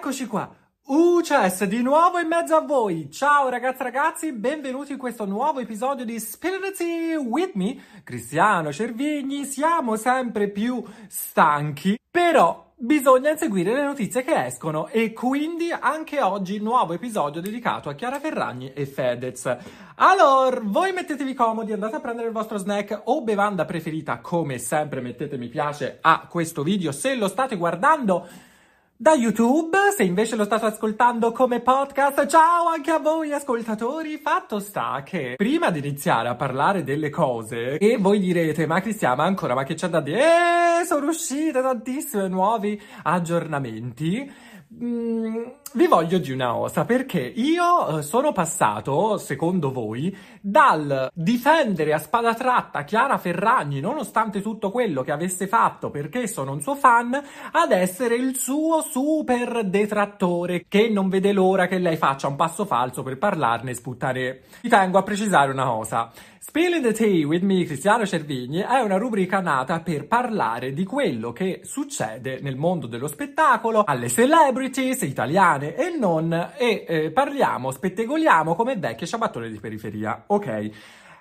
Eccoci qua. UCS di nuovo in mezzo a voi. Ciao ragazzi ragazzi, benvenuti in questo nuovo episodio di Spirity with me, Cristiano Cervigni. Siamo sempre più stanchi, però bisogna inseguire le notizie che escono e quindi anche oggi nuovo episodio dedicato a Chiara Ferragni e Fedez. Allora, voi mettetevi comodi, andate a prendere il vostro snack o bevanda preferita, come sempre mettete mi piace a questo video se lo state guardando da YouTube, se invece lo state ascoltando come podcast, ciao anche a voi ascoltatori, fatto sta che prima di iniziare a parlare delle cose, e voi direte, ma Cristiana ancora, ma che c'è da dire? Eh, sono uscite tantissimi nuovi aggiornamenti, Mm, vi voglio di una osa perché io eh, sono passato, secondo voi, dal difendere a spada tratta Chiara Ferragni nonostante tutto quello che avesse fatto perché sono un suo fan, ad essere il suo super detrattore che non vede l'ora che lei faccia un passo falso per parlarne e sputtare. Ti tengo a precisare una cosa. Spilling the Tea with me, Cristiano Cervigni, è una rubrica nata per parlare di quello che succede nel mondo dello spettacolo, alle celebrities italiane e non, e eh, parliamo, spettegoliamo come vecchie ciabattone di periferia, ok?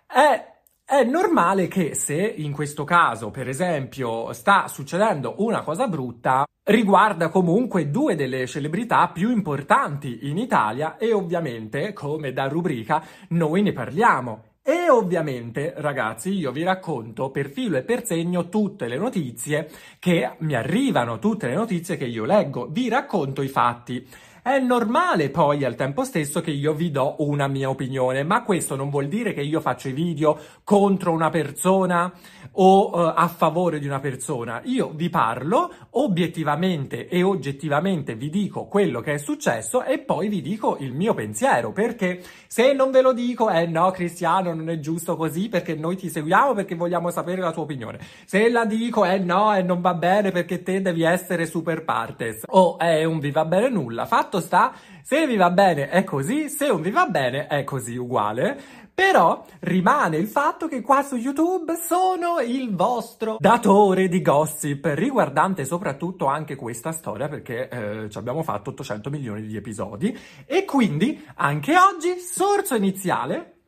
È è normale che se in questo caso, per esempio, sta succedendo una cosa brutta, riguarda comunque due delle celebrità più importanti in Italia e ovviamente, come da rubrica, noi ne parliamo. E ovviamente, ragazzi, io vi racconto per filo e per segno tutte le notizie che mi arrivano, tutte le notizie che io leggo, vi racconto i fatti. È normale poi al tempo stesso che io vi do una mia opinione, ma questo non vuol dire che io faccio i video contro una persona o uh, a favore di una persona. Io vi parlo obiettivamente e oggettivamente vi dico quello che è successo e poi vi dico il mio pensiero, perché se non ve lo dico, eh no Cristiano, non è giusto così perché noi ti seguiamo perché vogliamo sapere la tua opinione. Se la dico, eh no, e eh, non va bene perché te devi essere super partes o è un vi va bene nulla. Fatto sta, se vi va bene è così, se non vi va bene è così uguale. Però rimane il fatto che qua su YouTube sono il vostro datore di gossip, riguardante soprattutto anche questa storia perché eh, ci abbiamo fatto 800 milioni di episodi e quindi anche oggi, sorso iniziale.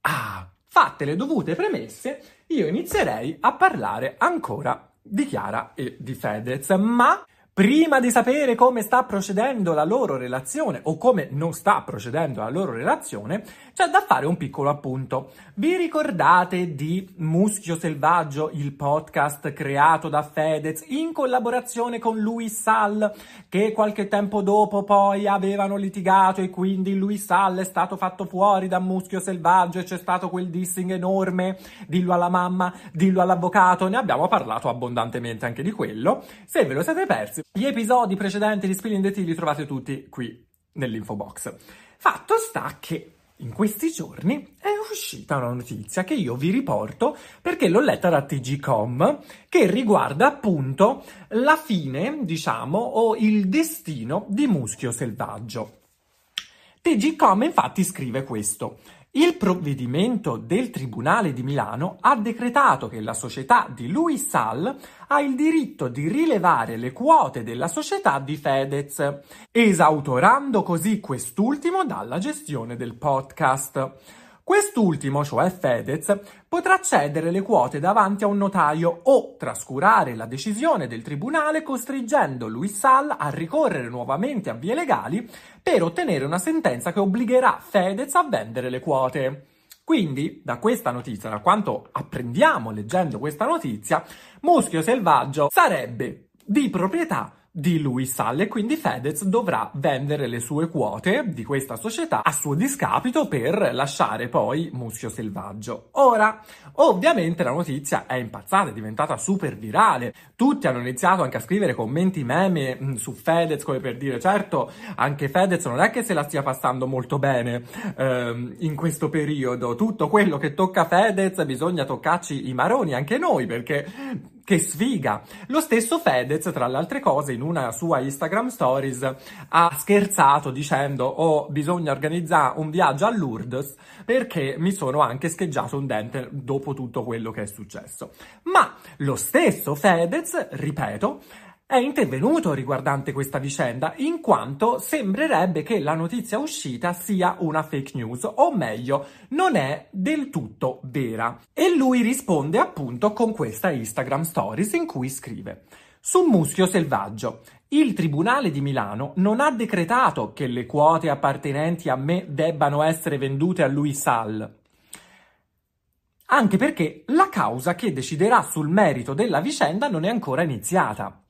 Ah, fatte le dovute premesse, io inizierei a parlare ancora di Chiara e di Fedez, ma Prima di sapere come sta procedendo la loro relazione o come non sta procedendo la loro relazione, c'è da fare un piccolo appunto. Vi ricordate di Muschio Selvaggio, il podcast creato da Fedez in collaborazione con Luis Sall, che qualche tempo dopo poi avevano litigato e quindi Luis Sall è stato fatto fuori da Muschio Selvaggio e c'è stato quel dissing enorme, dillo alla mamma, dillo all'avvocato, ne abbiamo parlato abbondantemente anche di quello. Se ve lo siete persi, gli episodi precedenti di Spilling the Tea li trovate tutti qui nell'info box. Fatto sta che in questi giorni è uscita una notizia che io vi riporto perché l'ho letta da TGCom che riguarda appunto la fine, diciamo, o il destino di Muschio Selvaggio. TGCom infatti scrive questo. Il provvedimento del Tribunale di Milano ha decretato che la società di Louis Sall ha il diritto di rilevare le quote della società di Fedez, esautorando così quest'ultimo dalla gestione del podcast. Quest'ultimo, cioè Fedez, potrà cedere le quote davanti a un notaio o trascurare la decisione del tribunale costringendo Luis Sall a ricorrere nuovamente a vie legali per ottenere una sentenza che obbligherà Fedez a vendere le quote. Quindi, da questa notizia, da quanto apprendiamo leggendo questa notizia, Muschio Selvaggio sarebbe di proprietà di Louis Sall e quindi Fedez dovrà vendere le sue quote di questa società a suo discapito per lasciare poi Muschio Selvaggio. Ora, ovviamente la notizia è impazzata, è diventata super virale. Tutti hanno iniziato anche a scrivere commenti meme mm, su Fedez come per dire certo, anche Fedez non è che se la stia passando molto bene ehm, in questo periodo. Tutto quello che tocca Fedez bisogna toccarci i maroni anche noi perché che sfiga! Lo stesso Fedez, tra le altre cose, in una sua Instagram Stories ha scherzato dicendo oh, bisogna organizzare un viaggio a Lourdes perché mi sono anche scheggiato un dente dopo tutto quello che è successo. Ma lo stesso Fedez, ripeto, è intervenuto riguardante questa vicenda, in quanto sembrerebbe che la notizia uscita sia una fake news, o meglio, non è del tutto vera. E lui risponde appunto con questa Instagram Stories in cui scrive su Muschio Selvaggio. Il Tribunale di Milano non ha decretato che le quote appartenenti a me debbano essere vendute a Louis Sall. Anche perché la causa che deciderà sul merito della vicenda non è ancora iniziata.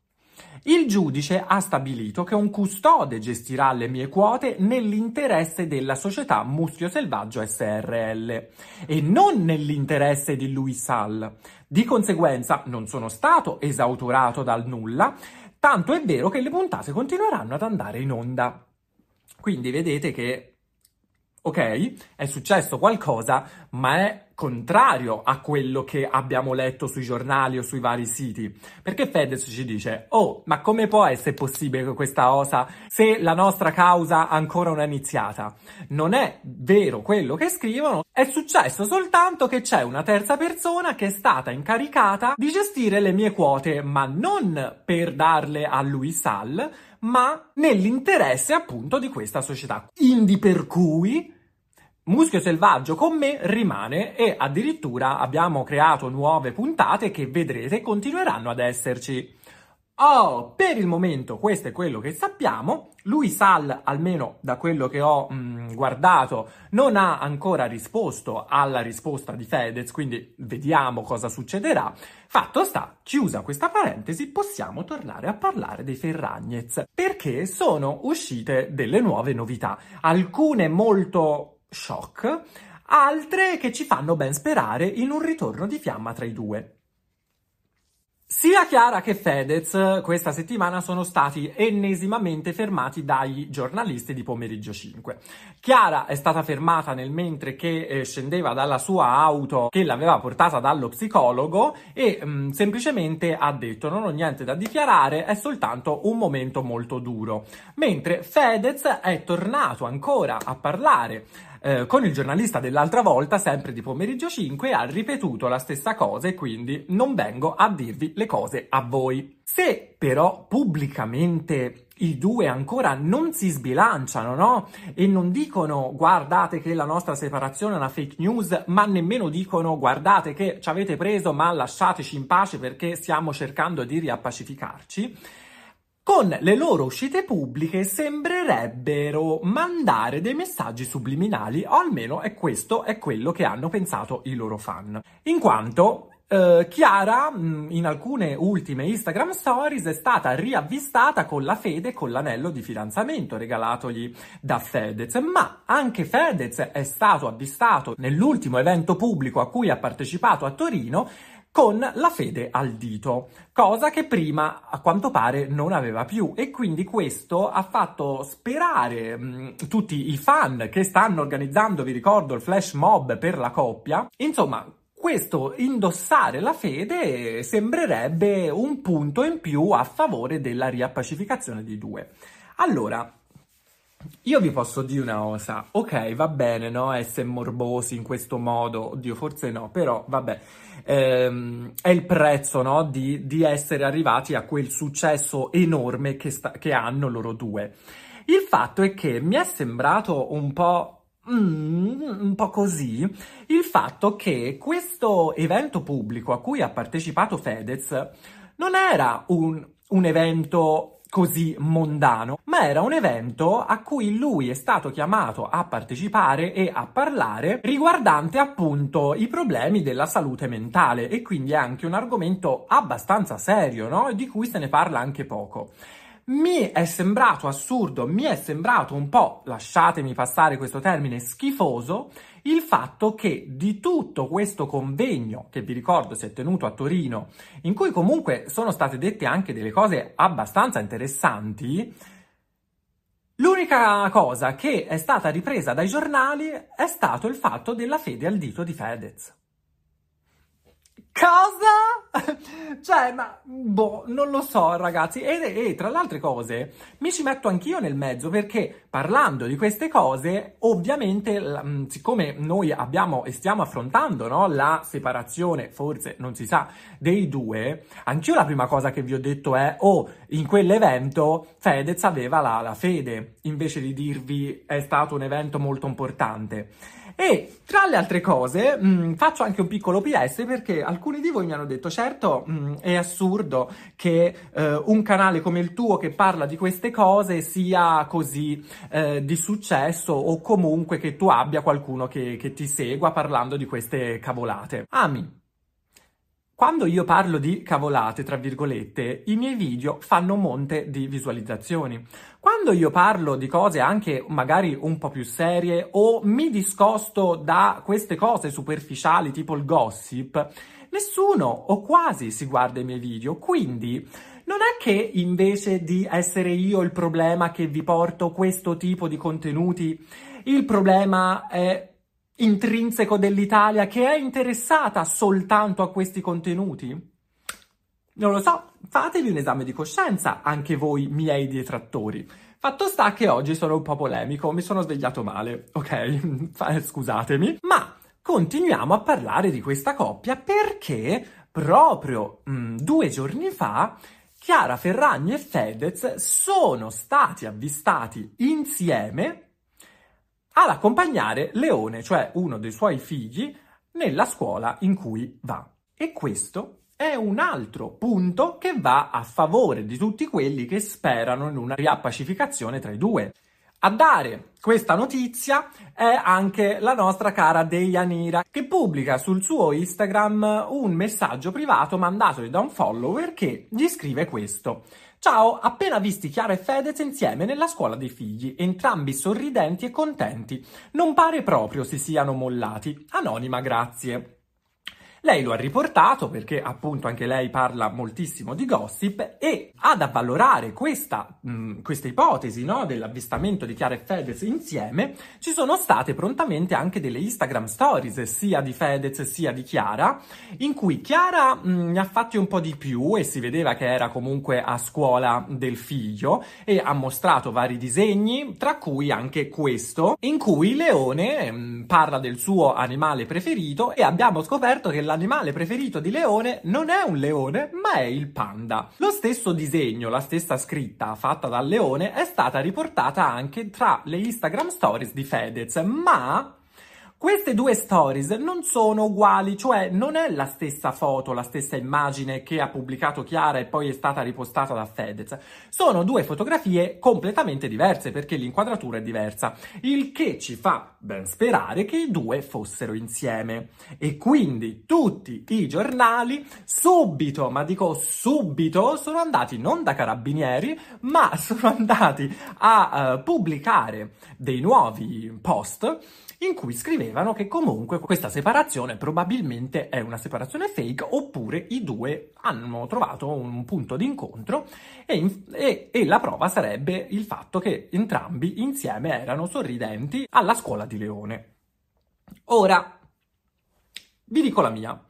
Il giudice ha stabilito che un custode gestirà le mie quote nell'interesse della società Muschio Selvaggio SRL e non nell'interesse di Louis Sall. Di conseguenza non sono stato esautorato dal nulla, tanto è vero che le puntate continueranno ad andare in onda. Quindi vedete che ok? È successo qualcosa, ma è contrario a quello che abbiamo letto sui giornali o sui vari siti. Perché Fedez ci dice, oh, ma come può essere possibile questa cosa se la nostra causa ancora non è iniziata? Non è vero quello che scrivono, è successo soltanto che c'è una terza persona che è stata incaricata di gestire le mie quote, ma non per darle a lui Sal, ma nell'interesse appunto di questa società. Indi per cui Muschio selvaggio con me rimane e addirittura abbiamo creato nuove puntate che vedrete continueranno ad esserci. Oh, per il momento questo è quello che sappiamo. Lui Sal, almeno da quello che ho mh, mm, guardato, non ha ancora risposto alla risposta di Fedez, quindi vediamo cosa succederà. Fatto sta, chiusa questa parentesi, possiamo tornare a parlare dei Ferragnez, perché sono uscite delle nuove novità, alcune molto shock, altre che ci fanno ben sperare in un ritorno di fiamma tra i due. Sia Chiara che Fedez questa settimana sono stati ennesimamente fermati dai giornalisti di Pomeriggio 5. Chiara è stata fermata nel mentre che eh, scendeva dalla sua auto che l'aveva portata dallo psicologo e mh, mm, semplicemente ha detto non ho niente da dichiarare, è soltanto un momento molto duro. Mentre Fedez è tornato ancora a parlare eh, con il giornalista dell'altra volta, sempre di pomeriggio 5, ha ripetuto la stessa cosa e quindi non vengo a dirvi le cose a voi. Se però pubblicamente i due ancora non si sbilanciano, no? E non dicono guardate che la nostra separazione è una fake news, ma nemmeno dicono guardate che ci avete preso, ma lasciateci in pace perché stiamo cercando di riappacificarci con le loro uscite pubbliche sembrerebbero mandare dei messaggi subliminali, o almeno è questo è quello che hanno pensato i loro fan. In quanto Uh, Chiara mm, in alcune ultime Instagram stories è stata riavvistata con la fede con l'anello di fidanzamento regalatogli da Fedez, ma anche Fedez è stato avvistato nell'ultimo evento pubblico a cui ha partecipato a Torino con la fede al dito, cosa che prima a quanto pare non aveva più e quindi questo ha fatto sperare mh, tutti i fan che stanno organizzando, vi ricordo, il flash mob per la coppia. Insomma, questo indossare la fede sembrerebbe un punto in più a favore della riappacificazione di due. Allora, io vi posso dire una cosa, ok, va bene, no, essere morbosi in questo modo, oddio, forse no, però vabbè, ehm, è il prezzo, no, di, di, essere arrivati a quel successo enorme che, sta, che hanno loro due. Il fatto è che mi è sembrato un po' Mm, un po' così il fatto che questo evento pubblico a cui ha partecipato Fedez non era un, un evento così mondano, ma era un evento a cui lui è stato chiamato a partecipare e a parlare riguardante appunto i problemi della salute mentale e quindi è anche un argomento abbastanza serio, no? Di cui se ne parla anche poco. Mi è sembrato assurdo, mi è sembrato un po', lasciatemi passare questo termine, schifoso, il fatto che di tutto questo convegno, che vi ricordo si è tenuto a Torino, in cui comunque sono state dette anche delle cose abbastanza interessanti, l'unica cosa che è stata ripresa dai giornali è stato il fatto della fede al dito di Fedez. Cosa? cioè, ma boh, non lo so, ragazzi. E, e, tra le altre cose, mi ci metto anch'io nel mezzo perché parlando di queste cose, ovviamente, siccome noi abbiamo e stiamo affrontando no, la separazione, forse non si sa, dei due, anch'io la prima cosa che vi ho detto è: oh, in quell'evento Fedez aveva la, la fede, invece di dirvi è stato un evento molto importante. E tra le altre cose, mh, mm, faccio anche un piccolo PS perché alcuni di voi mi hanno detto: certo, mh, mm, è assurdo che eh, un canale come il tuo che parla di queste cose sia così eh, di successo o comunque che tu abbia qualcuno che, che ti segua parlando di queste cavolate. Ami. Quando io parlo di cavolate, tra virgolette, i miei video fanno monte di visualizzazioni. Quando io parlo di cose anche magari un po' più serie o mi discosto da queste cose superficiali tipo il gossip, nessuno o quasi si guarda i miei video, quindi non è che invece di essere io il problema che vi porto questo tipo di contenuti, il problema è intrinseco dell'Italia che è interessata soltanto a questi contenuti? Non lo so, fatevi un esame di coscienza, anche voi miei detrattori. Fatto sta che oggi sono un po' polemico, mi sono svegliato male, ok? Scusatemi. Ma continuiamo a parlare di questa coppia perché proprio mh, mm, due giorni fa Chiara Ferragni e Fedez sono stati avvistati insieme ad accompagnare Leone, cioè uno dei suoi figli, nella scuola in cui va. E questo è un altro punto che va a favore di tutti quelli che sperano in una riappacificazione tra i due. A dare questa notizia è anche la nostra cara Deianira, che pubblica sul suo Instagram un messaggio privato mandatogli da un follower che gli scrive questo. Ciao, appena visti Chiara e Fedez insieme nella scuola dei figli, entrambi sorridenti e contenti. Non pare proprio si siano mollati. Anonima, grazie. Lei lo ha riportato perché appunto anche lei parla moltissimo di gossip e ad avvalorare questa, mh, questa ipotesi no, dell'avvistamento di Chiara e Fedez insieme ci sono state prontamente anche delle Instagram stories sia di Fedez sia di Chiara in cui Chiara mh, ne ha fatti un po' di più e si vedeva che era comunque a scuola del figlio e ha mostrato vari disegni tra cui anche questo in cui Leone mh, parla del suo animale preferito e abbiamo scoperto che la l'animale preferito di Leone non è un leone, ma è il panda. Lo stesso disegno, la stessa scritta fatta dal leone è stata riportata anche tra le Instagram stories di Fedez, ma queste due stories non sono uguali, cioè non è la stessa foto, la stessa immagine che ha pubblicato Chiara e poi è stata ripostata da Fedez. Sono due fotografie completamente diverse perché l'inquadratura è diversa, il che ci fa ben sperare che i due fossero insieme. E quindi tutti i giornali subito, ma dico subito, sono andati non da carabinieri, ma sono andati a uh, pubblicare dei nuovi post in cui scrivevano che comunque questa separazione probabilmente è una separazione fake oppure i due hanno trovato un punto di incontro e, e, e la prova sarebbe il fatto che entrambi insieme erano sorridenti alla scuola di Leone. Ora, vi dico la mia.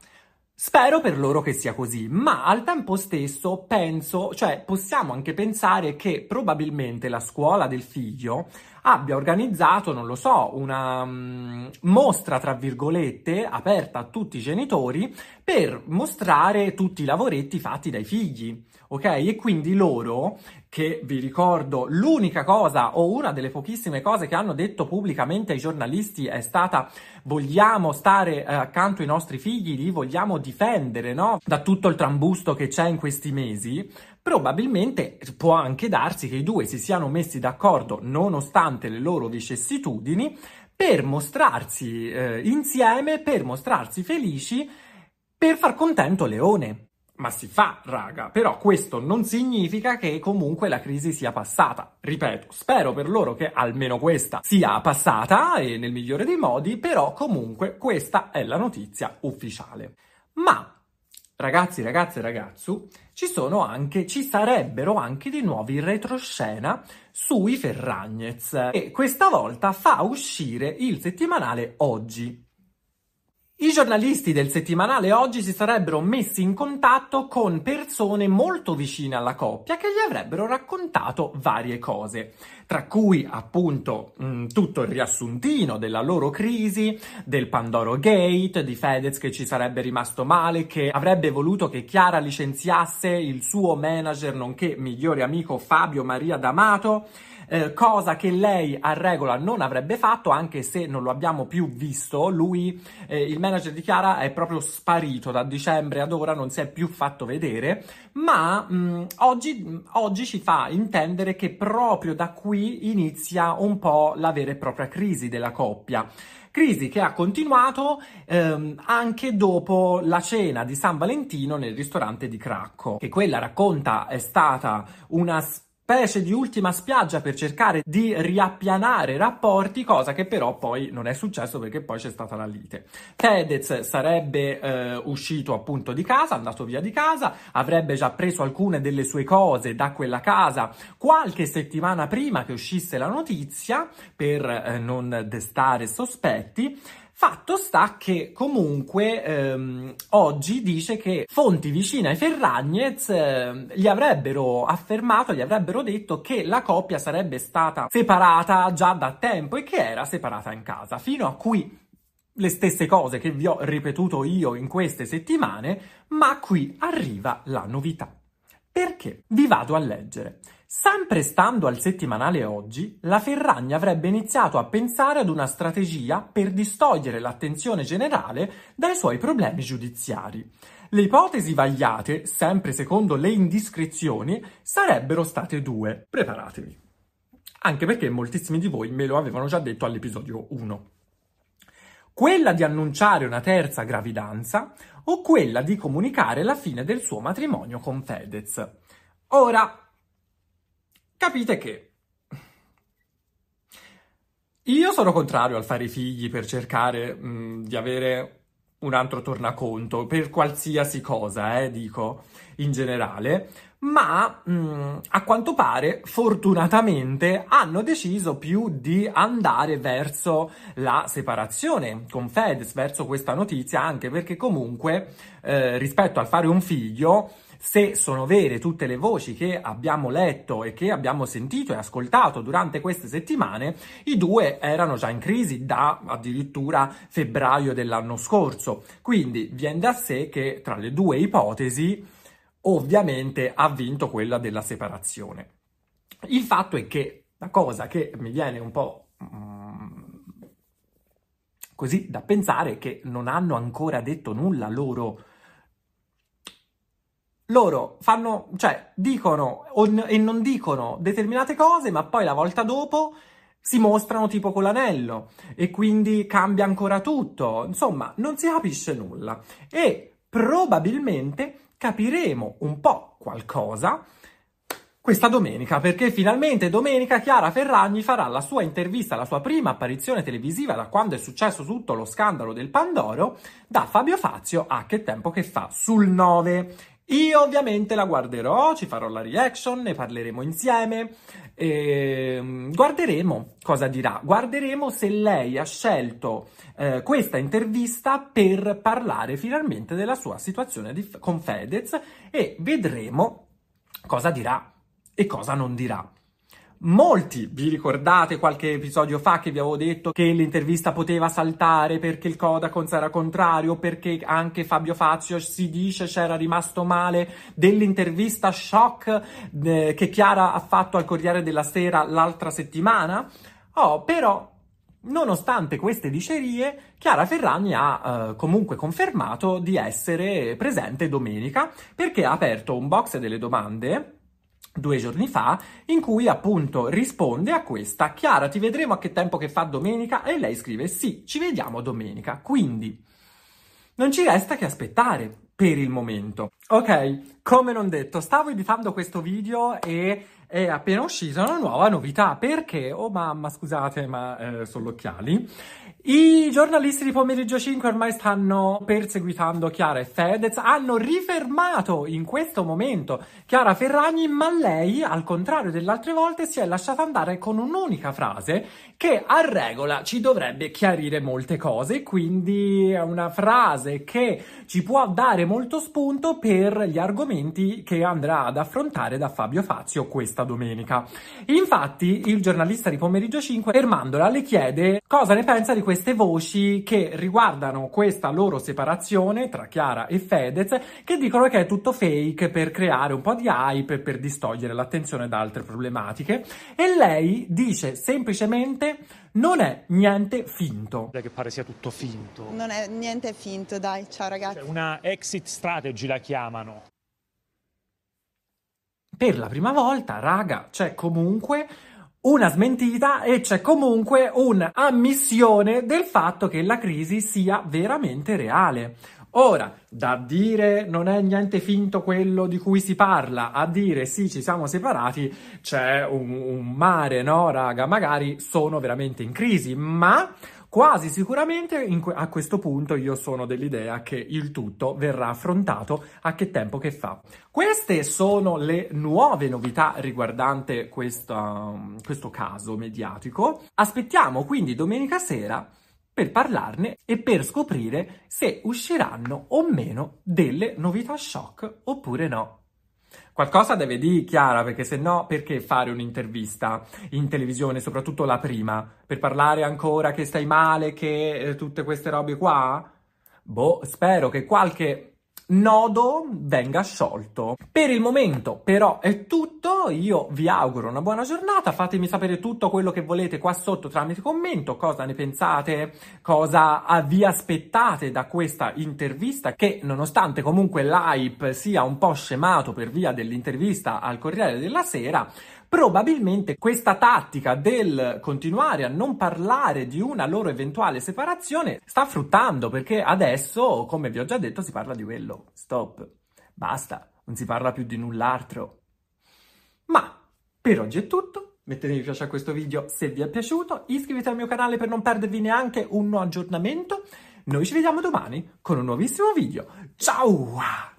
Spero per loro che sia così, ma al tempo stesso penso, cioè possiamo anche pensare che probabilmente la scuola del figlio abbia organizzato, non lo so, una um, mostra, tra virgolette, aperta a tutti i genitori per mostrare tutti i lavoretti fatti dai figli, ok? E quindi loro, che vi ricordo, l'unica cosa o una delle pochissime cose che hanno detto pubblicamente ai giornalisti è stata vogliamo stare eh, accanto ai nostri figli, li vogliamo difendere, no? Da tutto il trambusto che c'è in questi mesi, probabilmente può anche darsi che i due si siano messi d'accordo nonostante le loro vicissitudini per mostrarsi eh, insieme, per mostrarsi felici, per far contento Leone. Ma si fa, raga, però questo non significa che comunque la crisi sia passata. Ripeto, spero per loro che almeno questa sia passata e nel migliore dei modi, però comunque questa è la notizia ufficiale. Ma ragazzi, ragazze e ragazzu, ci sono anche, ci sarebbero anche dei nuovi retroscena sui Ferragnez. E questa volta fa uscire il settimanale Oggi. I giornalisti del settimanale oggi si sarebbero messi in contatto con persone molto vicine alla coppia che gli avrebbero raccontato varie cose, tra cui appunto mh, tutto il riassuntino della loro crisi, del Pandoro Gate, di Fedez che ci sarebbe rimasto male, che avrebbe voluto che Chiara licenziasse il suo manager nonché migliore amico Fabio Maria D'Amato eh, cosa che lei a regola non avrebbe fatto, anche se non lo abbiamo più visto. Lui, eh, il manager di Chiara, è proprio sparito da dicembre ad ora, non si è più fatto vedere, ma mh, oggi, oggi ci fa intendere che proprio da qui inizia un po' la vera e propria crisi della coppia. Crisi che ha continuato ehm, anche dopo la cena di San Valentino nel ristorante di Cracco, che quella racconta è stata una specie di ultima spiaggia per cercare di riappianare rapporti, cosa che però poi non è successo perché poi c'è stata la lite. Fedez sarebbe eh, uscito appunto di casa, andato via di casa, avrebbe già preso alcune delle sue cose da quella casa qualche settimana prima che uscisse la notizia per eh, non destare sospetti. Fatto sta che comunque ehm, oggi dice che fonti vicine ai Ferragnez eh, gli avrebbero affermato, gli avrebbero detto che la coppia sarebbe stata separata già da tempo e che era separata in casa, fino a qui le stesse cose che vi ho ripetuto io in queste settimane, ma qui arriva la novità. Perché? Vi vado a leggere. Sempre stando al settimanale oggi, la Ferragni avrebbe iniziato a pensare ad una strategia per distogliere l'attenzione generale dai suoi problemi giudiziari. Le ipotesi vagliate, sempre secondo le indiscrezioni, sarebbero state due. Preparatevi. Anche perché moltissimi di voi me lo avevano già detto all'episodio 1. Quella di annunciare una terza gravidanza o quella di comunicare la fine del suo matrimonio con Fedez. Ora, capite che? Io sono contrario al fare i figli per cercare mh, di avere un altro tornaconto per qualsiasi cosa, eh, dico in generale, ma mh, a quanto pare fortunatamente hanno deciso più di andare verso la separazione con Fedez, verso questa notizia, anche perché comunque eh, rispetto al fare un figlio se sono vere tutte le voci che abbiamo letto e che abbiamo sentito e ascoltato durante queste settimane, i due erano già in crisi da addirittura febbraio dell'anno scorso. Quindi viene da sé che tra le due ipotesi ovviamente ha vinto quella della separazione. Il fatto è che la cosa che mi viene un po' mm, così da pensare che non hanno ancora detto nulla loro loro fanno, cioè, dicono e non dicono determinate cose, ma poi la volta dopo si mostrano tipo con l'anello e quindi cambia ancora tutto. Insomma, non si capisce nulla e probabilmente capiremo un po' qualcosa questa domenica, perché finalmente domenica Chiara Ferragni farà la sua intervista, la sua prima apparizione televisiva da quando è successo tutto lo scandalo del Pandoro, da Fabio Fazio a Che tempo che fa sul 9 io ovviamente la guarderò, ci farò la reaction, ne parleremo insieme e mm, guarderemo cosa dirà. Guarderemo se lei ha scelto eh, questa intervista per parlare finalmente della sua situazione di, con Fedez e vedremo cosa dirà e cosa non dirà. Molti vi ricordate qualche episodio fa che vi avevo detto che l'intervista poteva saltare perché il Codacons era contrario, perché anche Fabio Fazio si dice c'era rimasto male dell'intervista shock eh, che Chiara ha fatto al Corriere della Sera l'altra settimana? Oh, però Nonostante queste dicerie, Chiara Ferragni ha eh, comunque confermato di essere presente domenica perché ha aperto un box delle domande due giorni fa, in cui appunto risponde a questa Chiara, ti vedremo a che tempo che fa domenica? E lei scrive sì, ci vediamo domenica. Quindi non ci resta che aspettare per il momento. Ok, come non detto, stavo editando questo video e è appena uscita una nuova novità. Perché? Oh mamma, scusate, ma eh, sono gli occhiali. I giornalisti di Pomeriggio 5 ormai stanno perseguitando Chiara e Fedez, hanno rifermato in questo momento Chiara Ferragni, ma lei, al contrario delle altre volte, si è lasciata andare con un'unica frase che a regola ci dovrebbe chiarire molte cose, quindi è una frase che ci può dare molto spunto per gli argomenti che andrà ad affrontare da Fabio Fazio questa domenica. Infatti, il giornalista di Pomeriggio 5, fermandola, le chiede cosa ne pensa di queste voci che riguardano questa loro separazione tra Chiara e Fedez che dicono che è tutto fake per creare un po' di hype per distogliere l'attenzione da altre problematiche e lei dice semplicemente non è niente finto. Che pare sia tutto finto. Non è niente finto, dai, ciao ragazzi. Cioè una exit strategy la chiamano. Per la prima volta, raga, c'è comunque una smentita e c'è comunque un'ammissione del fatto che la crisi sia veramente reale. Ora, da dire non è niente finto quello di cui si parla, a dire sì, ci siamo separati, c'è un, un mare, no, raga? Magari sono veramente in crisi, ma Quasi sicuramente que- a questo punto io sono dell'idea che il tutto verrà affrontato a che tempo che fa. Queste sono le nuove novità riguardante questa, questo caso mediatico. Aspettiamo quindi domenica sera per parlarne e per scoprire se usciranno o meno delle novità shock oppure no. Qualcosa deve dire Chiara, perché se no perché fare un'intervista in televisione, soprattutto la prima, per parlare ancora che stai male, che eh, tutte queste robe qua? Boh, spero che qualche nodo venga sciolto. Per il momento però è tutto, io vi auguro una buona giornata, fatemi sapere tutto quello che volete qua sotto tramite commento, cosa ne pensate, cosa vi aspettate da questa intervista? Che nonostante comunque l'hype sia un po' scemato per via dell'intervista al Corriere della Sera, probabilmente questa tattica del continuare a non parlare di una loro eventuale separazione sta fruttando perché adesso, come vi ho già detto, si parla di quello. Stop. Basta, non si parla più di null'altro. Ma per oggi è tutto. Mettete mi piace a questo video se vi è piaciuto, iscrivetevi al mio canale per non perdervi neanche un aggiornamento. Noi ci vediamo domani con un nuovissimo video. Ciao!